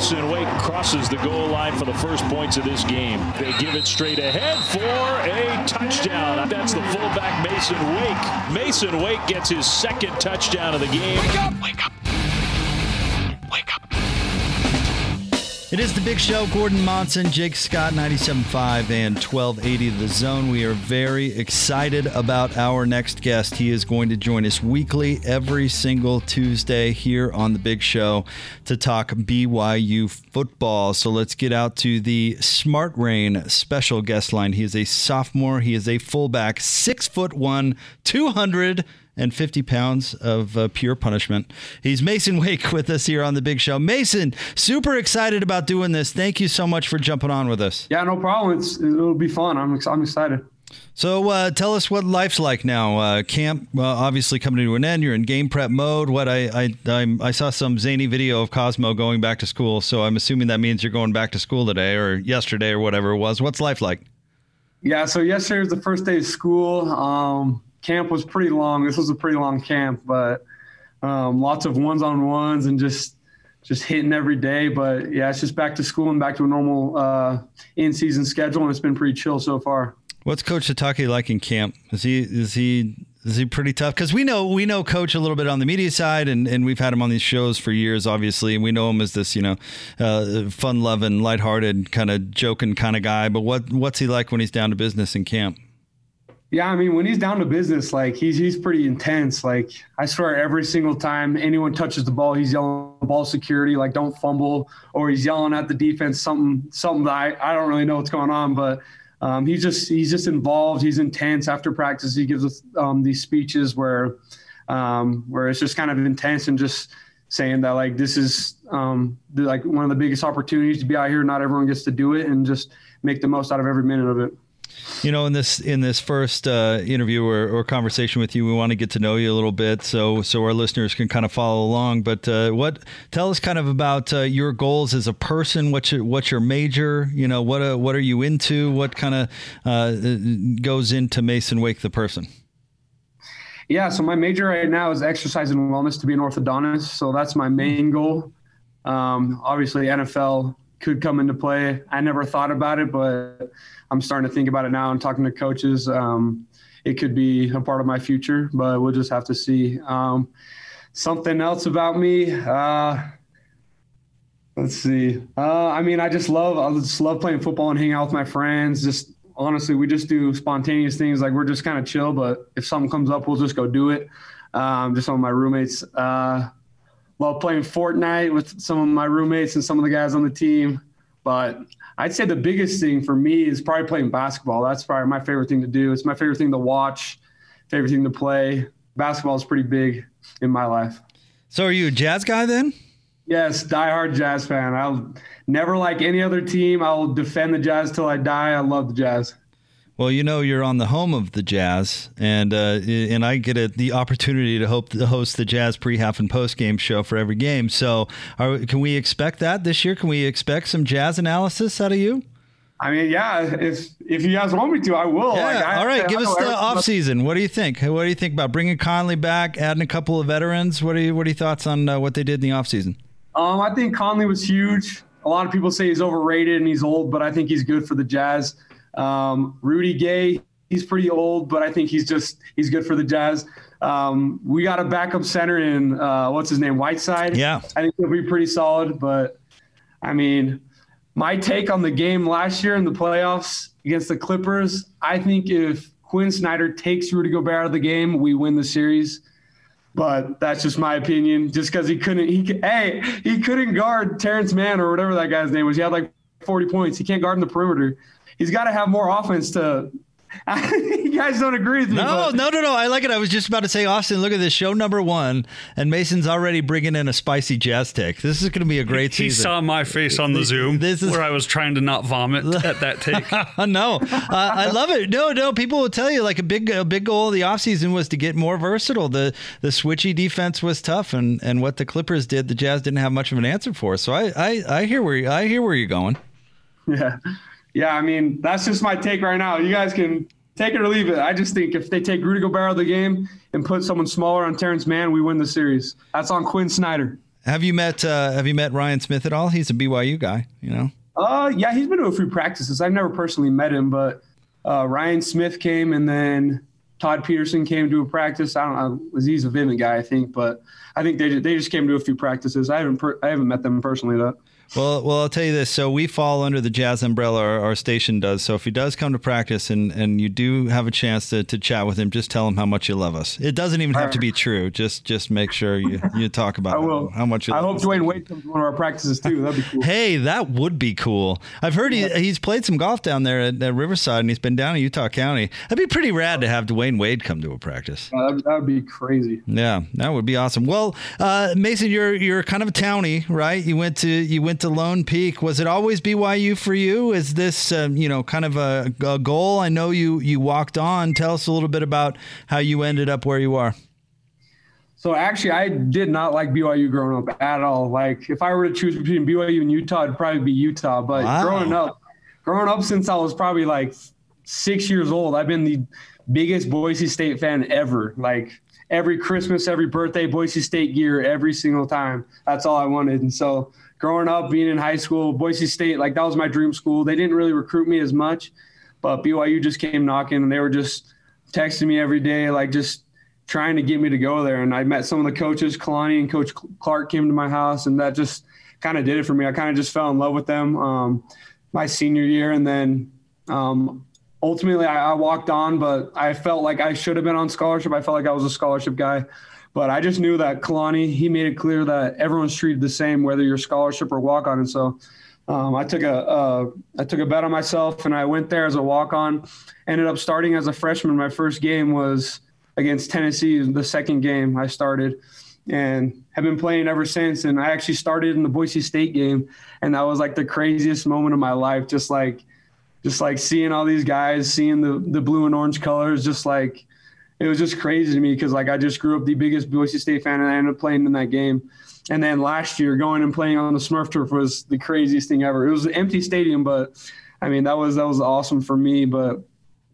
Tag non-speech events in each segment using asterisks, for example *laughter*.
Masen Wake crosses the goal line for the first points of this game. They give it straight ahead for a touchdown. That's the fullback Masen Wake. Masen Wake gets his second touchdown of the game. Wake up! Wake up! It is the big show. Gordon Monson, Jake Scott, 97.5 and 1280 The Zone. We are very excited about our next guest. He is going to join us weekly every single Tuesday here on the big show to talk BYU football. So let's get out to the Smart Rain special guest line. He is a sophomore. He is a fullback, six foot one, 200 and 50 pounds of uh, pure punishment. He's Masen Wake with us here on the big show. Masen, super excited about doing this. Thank you so much for jumping on with us. Yeah, no problem. It's, it'll be fun. I'm, I'm excited. So uh, tell us what life's like now. Uh, camp uh, obviously coming to an end. You're in game prep mode. What I I I'm, i saw some zany video of Cosmo going back to school. So I'm assuming that means you're going back to school today or yesterday or whatever it was. What's life like? Yeah. So yesterday was the first day of school. Um, camp was pretty long. This was a pretty long camp, but um, lots of ones on ones and just just hitting every day. But yeah, it's just back to school and back to a normal uh, in season schedule, and it's been pretty chill so far. What's Coach Sitake like in camp? Is he is he is he pretty tough? Because we know we know Coach a little bit on the media side, and, and we've had him on these shows for years, obviously, and we know him as this you know uh, fun loving, lighthearted, kind of joking kind of guy. But what what's he like when he's down to business in camp? Yeah, I mean, when he's down to business, like he's he's pretty intense. Like I swear, every single time anyone touches the ball, he's yelling ball security, like don't fumble, or he's yelling at the defense something something that I, I don't really know what's going on, but um, he's just he's just involved. He's intense. After practice, he gives us um, these speeches where um, where it's just kind of intense and just saying that like this is um, like one of the biggest opportunities to be out here. Not everyone gets to do it, and just make the most out of every minute of it. You know, in this in this first uh, interview or, or, conversation with you, we want to get to know you a little bit, so so our listeners can kind of follow along. But uh, what tell us kind of about uh, your goals as a person? What's your what's your major? You know, what uh, what are you into? What kind of uh, goes into Masen Wake the person? Yeah, so my major right now is exercise and wellness to be an orthodontist. So that's my main goal. Um, obviously, NFL could come into play. I never thought about it, but I'm starting to think about it now and talking to coaches. Um, it could be a part of my future, but we'll just have to see. Um, something else about me. Uh, let's see. Uh, I mean, I just love, I just love playing football and hanging out with my friends. Just honestly, we just do spontaneous things. Like we're just kind of chill, but if something comes up, we'll just go do it. Um, just some of my roommates. Uh, love playing Fortnite with some of my roommates and some of the guys on the team. But I'd say the biggest thing for me is probably playing basketball. That's probably my favorite thing to do. It's my favorite thing to watch, favorite thing to play. Basketball is pretty big in my life. So are you a jazz guy then? Yes, diehard jazz fan. I'll never like any other team. I'll defend the jazz till I die. I love the jazz. Well, you know, you're on the home of the Jazz, and uh, and I get a, the opportunity to hope to host the Jazz pre, half, and post game show for every game. So, are, can we expect that this year? Can we expect some Jazz analysis out of you? I mean, yeah. If if you guys want me to, I will. Yeah. Like, I, all right. Give us the off season. What do you think? What do you think about bringing Conley back, adding a couple of veterans? What are you What are your thoughts on uh, what they did in the off season? Um, I think Conley was huge. A lot of people say he's overrated and he's old, but I think he's good for the Jazz. Um, Rudy Gay, he's pretty old, but I think he's just he's good for the Jazz. Um, we got a backup center in uh, what's his name, Whiteside. Yeah, I think he'll be pretty solid. But I mean, my take on the game last year in the playoffs against the Clippers, I think if Quin Snyder takes Rudy Gobert out of the game, we win the series. But that's just my opinion. Just because he couldn't, he hey, he couldn't guard Terance Mann or whatever that guy's name was. He had like 40 points. He can't guard in the perimeter he's got to have more offense to. *laughs* you guys don't agree with me. No, but. no, no, no. I like it. I was just about to say, Austin, look at this show number one, and Masen's already bringing in a spicy jazz take. This is going to be a great he, season. He saw my face on the Zoom this is, where I was trying to not vomit *laughs* at that take. *laughs* no, uh, I love it. No, no. People will tell you like a big, a big goal of the offseason was to get more versatile. The the switchy defense was tough, and and what the Clippers did, the Jazz didn't have much of an answer for. So I I, I hear where you, I hear where you're going. Yeah yeah, I mean, that's just my take right now. You guys can take it or leave it. I just think if they take Rudy Gobert out of the game and put someone smaller on Terance Mann, we win the series. That's on Quin Snyder. Have you met uh, Have you met Ryan Smith at all? He's a BYU guy, you know. Uh, yeah, he's been to a few practices. I've never personally met him, but uh, Ryan Smith came, and then Todd Pedersen came to a practice. I don't know, was he's a Vivint guy, I think, but I think they they just came to a few practices. I haven't per, I haven't met them personally though. Well, well, I'll tell you this. So we fall under the jazz umbrella. Our, our, station does. So if he does come to practice and, and you do have a chance to, to chat with him, just tell him how much you love us. It doesn't even have to be true. Just just make sure you, you talk about I will. how much you. I hope Dwyane Wade comes to one of our practices too. That'd be cool. hey, that would be cool. I've heard he, he's played some golf down there at, at, Riverside, and he's been down in Utah County. That'd be pretty rad to have Dwyane Wade come to a practice. Uh, that would be crazy. Yeah, that would be awesome. Well, uh, Masen, you're you're kind of a townie, right? You went to you went to Lone Peak was it always BYU for you? Is this um, you know kind of a, a, goal? I know you you walked on. Tell us a little bit about how you ended up where you are. So actually, I did not like BYU growing up at all. Like if I were to choose between BYU and Utah, it'd probably be Utah. But wow. growing up, growing up since I was probably like six years old, I've been the biggest Boise State fan ever. Like every Christmas, every birthday, Boise State gear every single time. That's all I wanted. And so growing up, being in high school, Boise State, like that was my dream school. They didn't really recruit me as much, but BYU just came knocking and they were just texting me every day, like just trying to get me to go there. And I met some of the coaches, Kalani and Coach Clark came to my house, and that just kind of did it for me. I kind of just fell in love with them um, my senior year. And then um, ultimately I, I walked on, but I felt like I should have been on scholarship. I felt like I was a scholarship guy. But I just knew that Kalani, he made it clear that everyone's treated the same, whether you're scholarship or walk on. And so um, I took a uh, I took a bet on myself, and I went there as a walk on. Ended up starting as a freshman. My first game was against Tennessee, the second game I started, and have been playing ever since. And I actually started in the Boise State game, and that was like the craziest moment of my life. Just like just like seeing all these guys, seeing the the blue and orange colors, just like it was just crazy to me because like I just grew up the biggest Boise State fan, and I ended up playing in that game. And then last year, going and playing on the Smurf turf was the craziest thing ever. It was an empty stadium, but I mean that was that was awesome for me. But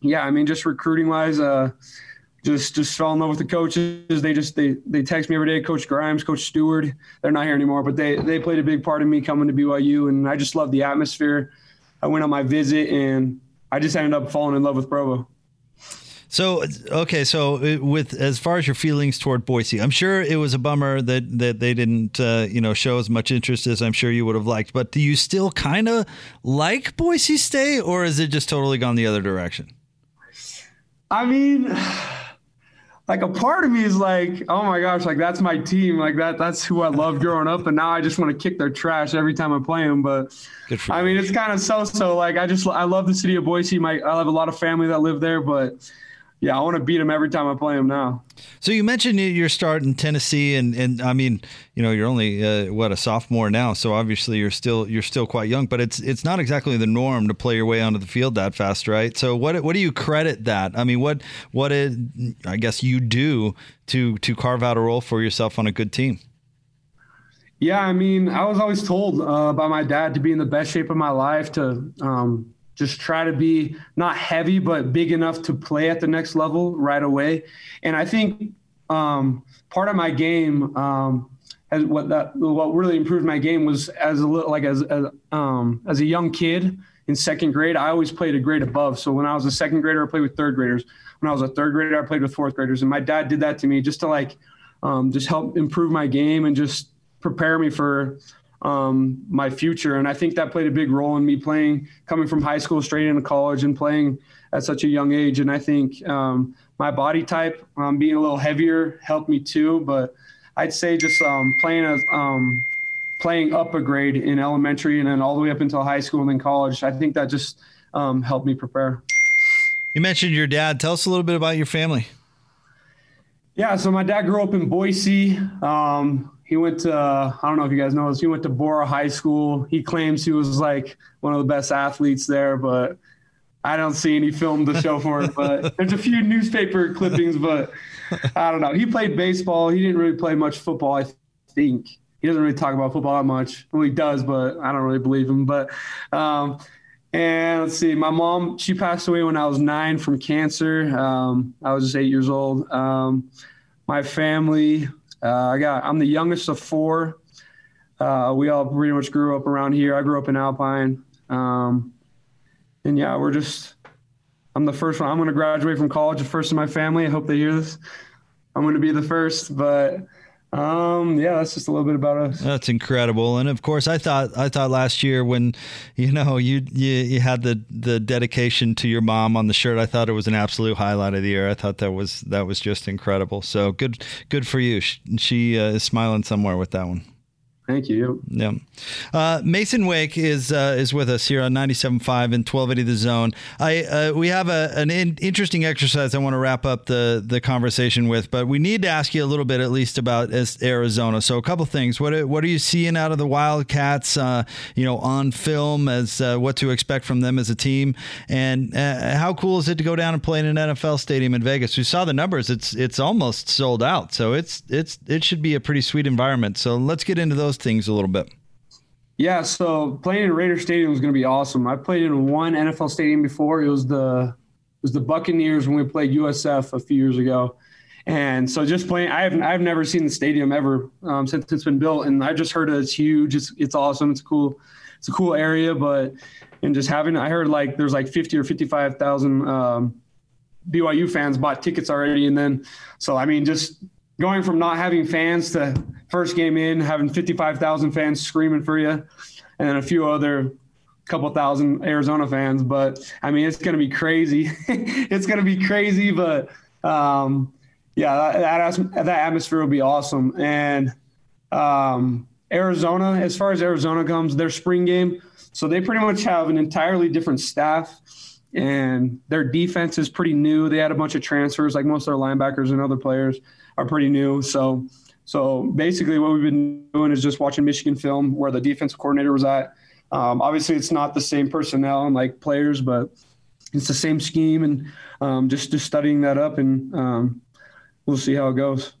yeah, I mean just recruiting wise, uh, just just fell in love with the coaches. They just they they text me every day. Coach Grimes, Coach Stewart. They're not here anymore, but they they played a big part in me coming to BYU, and I just love the atmosphere. I went on my visit, and I just ended up falling in love with Provo. So okay, so uh, with as far as your feelings toward Boise, I'm sure it was a bummer that that they didn't uh, you know show as much interest as I'm sure you would have liked. But do you still kind of like Boise State, or is it just totally gone the other direction? I mean, like a part of me is like, oh my gosh, like that's my team, like that that's who I loved growing up, and now I just want to kick their trash every time I play them. But I mean, it's kind of so so. Like I just I love the city of Boise. My I have a lot of family that live there, but yeah, I want to beat him every time I play him now. So you mentioned you're starting Tennessee, and and I mean, you know, you're only uh, what a sophomore now, so obviously you're still you're still quite young. But it's it's not exactly the norm to play your way onto the field that fast, right? So what what do you credit that? I mean, what what it, I guess you do to to carve out a role for yourself on a good team. Yeah, I mean, I was always told uh, by my dad to be in the best shape of my life to um, just try to be not heavy but big enough to play at the next level right away. And I think um, part of my game, um, what that what really improved my game was as a little like as as, um, as a young kid in second grade, I always played a grade above. So when I was a second grader, I played with third graders. When I was a third grader, I played with fourth graders. And my dad did that to me just to like um, just help improve my game and just prepare me for um, my future. And I think that played a big role in me playing, coming from high school straight into college and playing at such a young age. And I think um, my body type, um, being a little heavier, helped me too. But I'd say just um, playing as um, playing up a grade in elementary and then all the way up until high school and then college. I think that just um, helped me prepare. You mentioned your dad. Tell us a little bit about your family. Yeah, so my dad grew up in Boise. Um, he went to uh, I don't know if you guys know this. He went to Borah High School. He claims he was like one of the best athletes there, but I don't see any film to show for it. But *laughs* there's a few newspaper clippings, but I don't know. He played baseball. He didn't really play much football. I think he doesn't really talk about football that much. Well, he does, but I don't really believe him. But um, and let's see, my mom she passed away when I was nine from cancer. Um, I was just eight years old. Um, my family uh, I got I'm the youngest of four. uh, we all pretty much grew up around here. I grew up in Alpine. Um, and yeah, we're just, I'm the first one. I'm going to graduate from college, the first in my family. I hope they hear this. I'm going to be the first, but um, yeah, that's just a little bit about us. That's incredible, and of course, I thought I thought last year when you know you you, you had the the dedication to your mom on the shirt, I thought it was an absolute highlight of the year. I thought that was that was just incredible. So good good for you. She, she uh, is smiling somewhere with that one. Thank you. Yeah. Uh, Masen Wake is uh, is with us here on 97.5 and 1280 The Zone. I uh, we have a, an in- interesting exercise I want to wrap up the the conversation with, but we need to ask you a little bit at least about Arizona. So a couple things. What are, what are you seeing out of the Wildcats? Uh, you know, on film as uh, what to expect from them as a team, and uh, how cool is it to go down and play in an NFL stadium in Vegas? We saw the numbers. It's it's almost sold out. So it's it's it should be a pretty sweet environment. So let's get into those those things a little bit? Yeah, so playing in Raider Stadium was going to be awesome. I played in one NFL stadium before. It was the it was the Buccaneers when we played USF a few years ago, and so just playing. I have I've never seen the stadium ever um, since it's been built, and I just heard it's huge. It's it's awesome. It's cool. It's a cool area, but and just having I heard like there's like fifty or fifty five thousand um, BYU fans bought tickets already, and then so I mean just going from not having fans to first game in having 55,000 fans screaming for you, and then a few other couple thousand Arizona fans. But I mean, it's going to be crazy. *laughs* it's going to be crazy, but um, yeah, that, that atmosphere will be awesome. And um, Arizona, as far as Arizona comes, their spring game, so they pretty much have an entirely different staff. And their defense is pretty new. They had a bunch of transfers, like most of their linebackers and other players are pretty new. So, so basically, what we've been doing is just watching Michigan film where the defensive coordinator was at. Um, obviously, it's not the same personnel and like players, but it's the same scheme, and um, just just studying that up, and um, we'll see how it goes.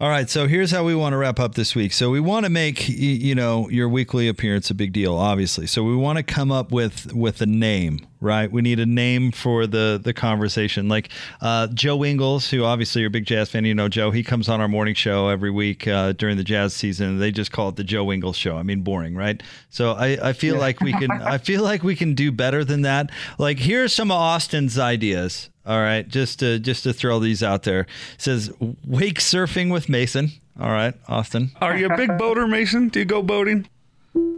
All right, so here's how we want to wrap up this week. So we want to make you know your weekly appearance a big deal, obviously. So we want to come up with with a name, right? We need a name for the the conversation. Like uh, Joe Ingles, who obviously you're a big jazz fan, you know Joe. He comes on our morning show every week uh, during the jazz season. They just call it the Joe Ingles show. I mean, boring, right? So I, I feel yeah. like we can I feel like we can do better than that. Like here's some of Austin's ideas. All right, just to just to throw these out there. It says wake surfing with Masen. All right, Austin. Are you a big boater, Masen? Do you go boating?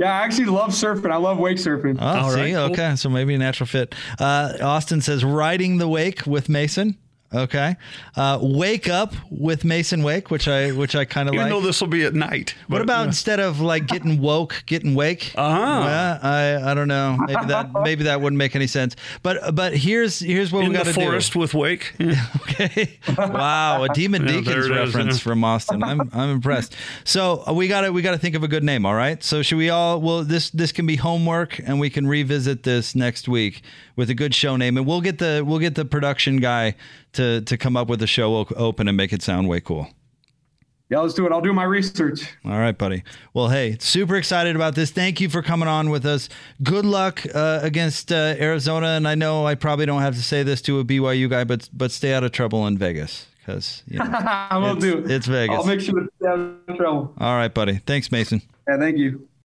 Yeah, I actually love surfing. I love wake surfing. Oh, All see, right, cool. okay, so maybe a natural fit. Uh, Austin says riding the wake with Masen. Okay. Uh, wake up with Masen Wake, which I which I kind of like. Even though this will be at night. What about yeah. instead of like getting woke, getting wake? *laughs* Uh huh. Yeah, I I don't know. Maybe that *laughs* maybe that wouldn't make any sense. But but here's here's what In we got to do. forest with Wake. *laughs* okay. Wow, a Demon yeah, Deacons reference from Austin. I'm I'm impressed. So uh, we got to we got to think of a good name. All right. So should we all? Well, this this can be homework, and we can revisit this next week with a good show name, and we'll get the we'll get the production guy to to come up with a show open and make it sound way cool. Yeah, let's do it. I'll do my research. All right, buddy. Well, hey, super excited about this. Thank you for coming on with us. Good luck uh, against uh, Arizona. And I know I probably don't have to say this to a BYU guy, but but stay out of trouble in Vegas because you know, *laughs* I will it's, do. It's Vegas. I'll make sure to stay out of trouble. All right, buddy. Thanks, Masen. Yeah, thank you.